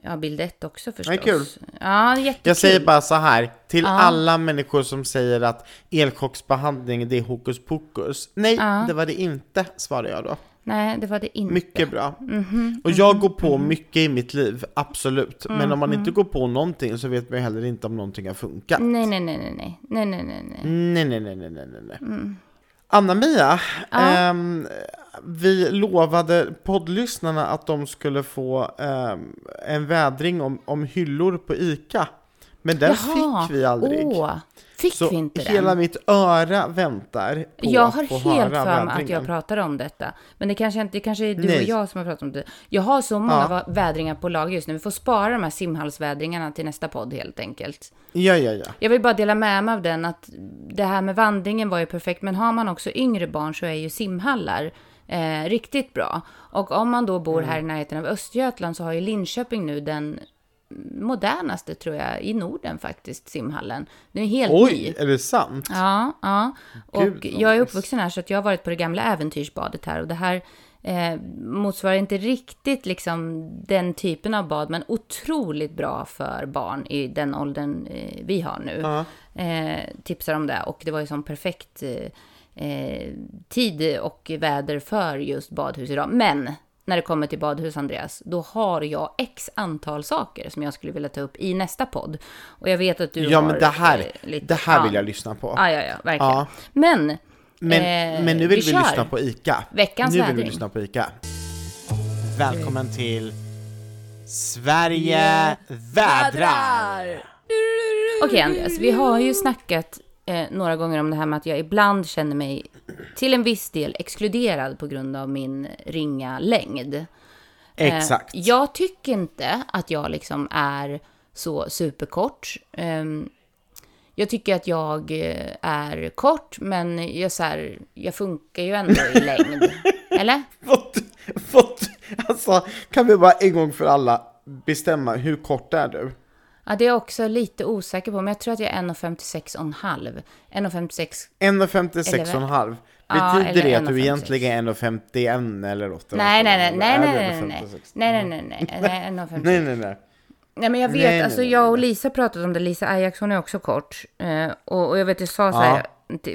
Ja, bild ett också förstås. är kul. Ja, jättekul. Jag säger bara så här, till Ja. alla människor som säger att elchocksbehandling det är hokus pokus. Nej, Ja. det var det inte, svarar jag då. Nej, det var det inte. Mycket bra. Mhm, Och jag går på mycket i mitt liv, absolut. Men om man Mhm. inte går på någonting så vet man heller inte om någonting har funkat. Nej, nej, nej, nej, nej, nej, nej, nej, nej. Nej, nej, nej, nej, nej, nej. Anna-Mia, ehm, vi lovade poddlyssnarna att de skulle få ehm, en vädring om, om hyllor på ICA. Men den Jaha, fick vi aldrig. Åh, fick Så vi inte hela den? mitt öra väntar på Jag att har få helt höra för mig att jag pratade om detta. Men det kanske, inte, det kanske är du Nej. och jag som har pratat om det. Jag har så många Ja. vädringar på lager just nu. Vi får spara de här simhallsvädringarna till nästa podd helt enkelt. Ja, ja, ja. Jag vill bara dela med mig av den att det här med vandringen var ju perfekt. Men har man också yngre barn så är ju simhallar eh, riktigt bra. Och om man då bor Mm. här i närheten av Östergötland så har ju Linköping nu den modernaste tror jag i Norden faktiskt, simhallen. Den är helt ny. Oj, är det sant? Ja, ja. Och Gud, jag är uppvuxen här så att jag har varit på det gamla äventyrsbadet här och det här Eh, motsvarar inte riktigt liksom den typen av bad, men otroligt bra för barn i den åldern eh, vi har nu. Ja. Eh, tipsar om det och det var ju som perfekt eh, eh, tid och väder för just badhus idag. Men när det kommer till badhus, Andreas, då har jag x antal saker som jag skulle vilja ta upp i nästa podd. Och jag vet att du Ja, har... men det här, eh, lite- det här ja. vill jag lyssna på. Ja, ja, ja, verkligen. Ja. Men, Men, eh, men nu vill vi, kör. lyssna på ICA. Veckans nu vill vi vädring. lyssna på ICA. Välkommen till Sverige vädrar! Okej, Andreas, vi har ju snackat eh, några gånger om det här med att jag ibland känner mig till en viss del exkluderad på grund av min ringa längd. Eh, Exakt. jag tycker inte att jag liksom är så superkort. Ehm, jag tycker att jag eh, är kort, men jag, så här, jag funkar ju ändå i längd. Eller? Fått, fått, alltså, kan vi bara en gång för alla bestämma hur kort är du? Ja, det är jag också lite osäker på, men jag tror att jag är 1,56,5. 1,56 1,56,5. Ja, Betyder det att du 1,56. egentligen är 1,51 eller 8? Nej, nej, nej, nej, Eller nej, är nej, nej, 56? nej, nej, nej, nej, nej, 1,56. Nej, nej, nej. Nej, men jag vet, Nej, nej, alltså nej, jag och. Lisa pratade om det, Lisa Ajax, hon är också kort. Eh, och, och jag vet, jag sa så här,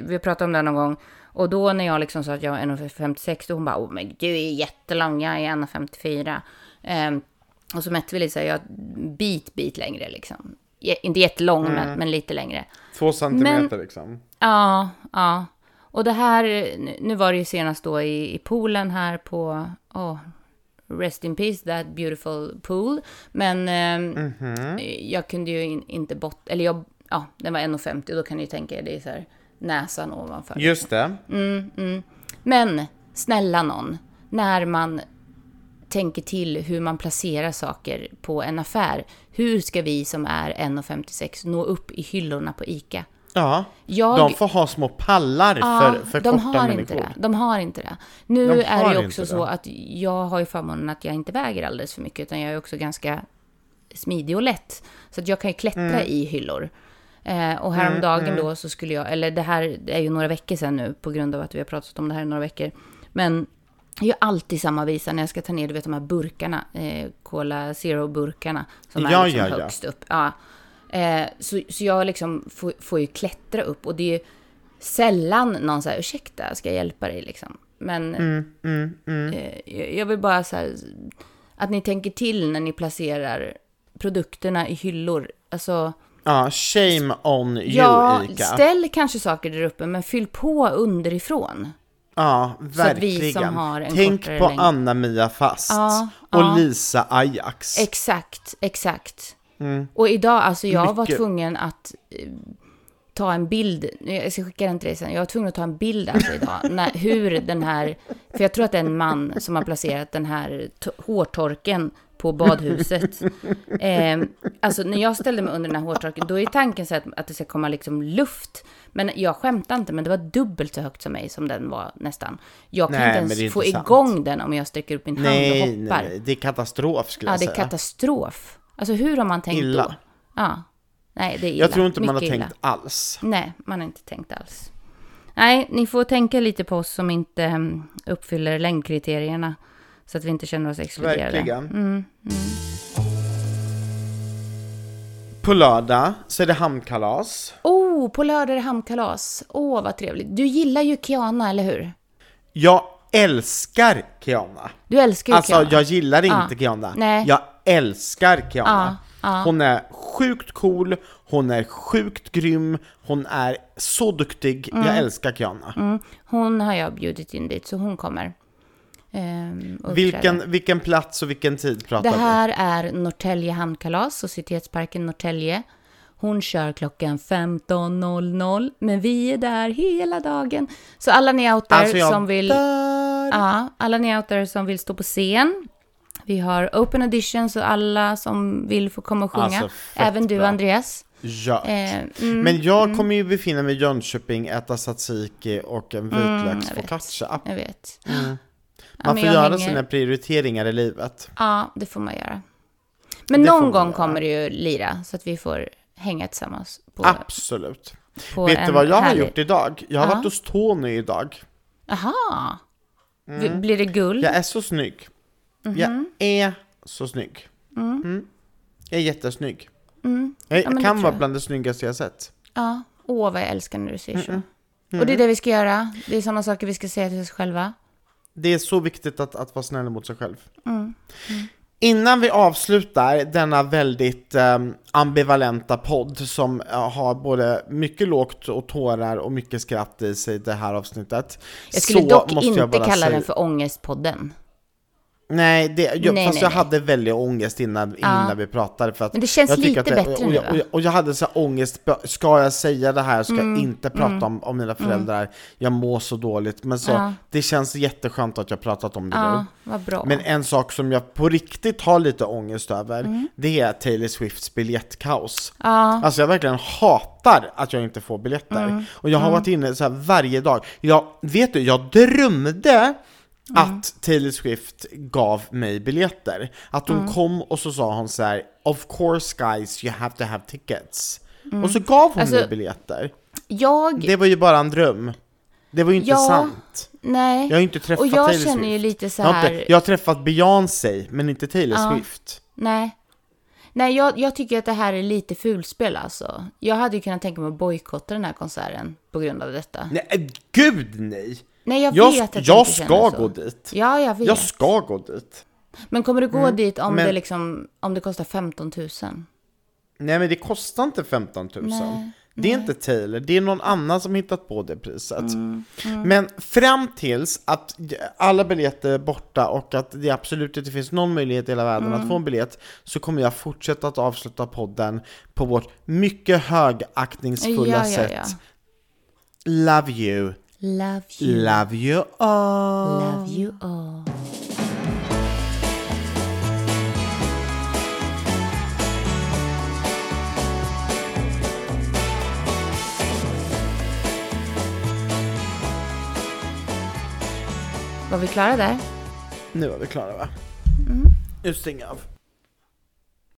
vi pratade om det någon gång, och då när jag liksom sa att jag var 1,56, då hon bara, oh men du är jättelång, jag är 1,54. Eh, och så mätte vi lite så här, jag bit, bit längre liksom. Inte jättelång, Mm. men, men lite längre. Två centimeter liksom. Ja, ja. Och det här, nu- var det ju senast då i, i poolen här på, oh, rest in peace, that beautiful pool. Men ehm, Mhm. jag kunde ju in, inte bort, eller jag, ja, den var 1,50 och då kan ni ju tänka er, det är så här näsan ovanför. Just det. Men snälla någon, när man tänker till hur man placerar saker på en affär, hur ska vi som är 1,56 nå upp i hyllorna på ICA? Ja, Jag- de får ha små pallar Ja, för, för de korta har människor. inte det. De har inte det. Nu De är det ju också det. så att jag har ju förmånen att jag inte väger alldeles för mycket, utan jag är också ganska smidig och lätt. Så att jag kan ju klättra Mm. i hyllor. Eh, och häromdagen då så skulle jag, eller det här är ju några veckor sedan nu på grund av att vi har pratat om det här i några veckor. Men jag gör alltid samma visa när jag ska ta ner, du vet de här burkarna, eh, Cola Zero-burkarna som Ja, är liksom ja, ja. högst upp. Ja. Eh, så, så jag liksom får, får ju klättra upp och det är ju sällan någon säger ursäkta, ska jag hjälpa dig liksom. Men Mm, eh, jag- jag vill bara så här, att ni tänker till när ni placerar produkterna i hyllor. Alltså, Ja, shame on you, ja, Ica. ställ kanske saker där uppe, men fyll på underifrån. Ja, verkligen. som har en Tänk på längd- Anna-Mia Fast Ja, och ja. Lisa Ajax. Exakt, exakt. Och idag, alltså jag var Mm. Mycket. tvungen att eh, ta en bild, jag ska skicka den till dig sen, jag var tvungen att ta en bild alltså idag, när, hur den här, för jag tror att det är en man som har placerat den här to- hårtorken på badhuset. Eh, alltså när jag ställde mig under den här hårtorken, då är tanken så att, att det ska komma liksom luft. Men jag skämtar inte, men det var dubbelt så högt som mig som den var nästan. Jag kan Nej, inte ens få sant. igång den om jag sträcker upp min hand och nej, hoppar. nej, det är katastrof skulle Ja, jag det är säga. katastrof. Alltså hur har man tänkt Illa. då? Ja. Nej, det är illa. jag tror inte man har Mycket tänkt illa. alls. Nej, man har inte tänkt alls. Nej, ni får tänka lite på oss som inte mm, uppfyller längdkriterierna. Så att vi inte känner oss exkluderade. Verkligen. Mm. På lördag så är det hamnkalas. Oh, på lördag är det hamnkalas. Åh, oh, vad trevligt. Du gillar ju Kiana, eller hur? Jag älskar Kiana. Du älskar ju Alltså, Kiana. jag gillar inte Ja. Kiana. Nej. Jag älskar Kiana. Ja, ja. Hon är sjukt cool, hon är sjukt grym, hon är så duktig. Jag älskar Kiana. Mm, hon har jag bjudit in dit, så hon kommer. Uppträder. Vilken, vilken plats och vilken tid pratar Det här är Norrtälje hamnkalas, Societetsparken Norrtälje. Hon kör klockan 15.00, men vi är där hela dagen. Så alla ni out vi? Alltså jag som vill... dör. Ja, alla ni out som vill stå på scen. Vi har open audition, så alla som vill få komma och sjunga. Alltså, Även du, bra. Andreas. Ja. Eh, mm, Men jag kommer ju befinna mig i Jönköping, äta tzatziki och en vitlöksfocaccia. jag vet. Mm. Ja, Man får jag göra hänger- sina prioriteringar i livet. Ja, det får man göra. Men Det någon gång kommer det ju lira, så att vi får hänga tillsammans. På, Absolut. på Vet du vad jag har härlig- gjort idag? Jag har Ja. varit hos Tony idag. Aha, V- Blir det guld? Jag är så snygg. Mhm. Jag är så snygg. Mm. Jag är jättesnygg. Jag Mm. Ja, men det kan vara jag. bland det snyggaste jag sett. Ja. Åh, vad jag älskar när du säger så. Och det är det vi ska göra. Det är sådana saker vi ska säga till oss själva. Det är så viktigt att, att vara snäll mot sig själv. Mm. Innan vi avslutar denna väldigt ehm, ambivalenta podd som eh, har både mycket lågt och tårar och mycket skratt i sig det här avsnittet. Jag skulle dock inte kalla säga- den för Ångestpodden. Nej, det, jag, Nej, fast nej, jag nej. hade väldigt ångest innan, innan vi pratade. För att Men det känns lite det, bättre och, nu, jag, och, jag, och jag hade så ångest, ska jag säga det här? Ska Mm, jag inte prata om, om mina föräldrar? Jag mår så dåligt. Men så, Ja. det känns jätteskönt att jag pratat om det nu. Ja, vad bra. Men en sak som jag på riktigt har lite ångest över, Mm. det är Taylor Swifts biljettkaos. Ja, Alltså jag verkligen hatar att jag inte får biljetter. Mm. Och jag har varit inne så varje dag. Jag, vet du, jag drömde Mm. att Taylor Swift gav mig biljetter. Att hon Mm. kom och så sa hon så här: Of course guys, you have to have tickets. Och så gav hon Alltså, mig biljetter. jag... Det var ju bara en dröm. Det var ju inte Ja, sant. Nej. Jag har ju inte träffat Och jag Taylor känner Swift. ju lite så Jag har, här... inte, jag har träffat Beyoncé, men inte Taylor Ja. Swift. Nej. Nej, jag, jag tycker att det här är lite fulspel alltså. Jag hade ju kunnat tänka mig att bojkotta den här konserten på grund av detta. Nej, äh, gud nej! Nej, jag, Jag, vet att jag inte ska så. gå dit. Ja, jag vet. Jag ska gå dit. Men kommer du gå dit om, men- det liksom, om det kostar 15 000? Nej men det kostar inte 15 000. Nej, det är inte Taylor, det är någon annan som hittat på det priset. Mm, Men fram tills att alla biljetter är borta och att det absolut inte finns någon möjlighet i hela världen Mm. att få en biljett så kommer jag fortsätta att avsluta podden på vårt mycket högaktningsfulla Ja, ja, sätt. ja. Love you, Love you. love you all. Love you all. Var vi klara där? Nu är vi klara va? Mm. Jag av.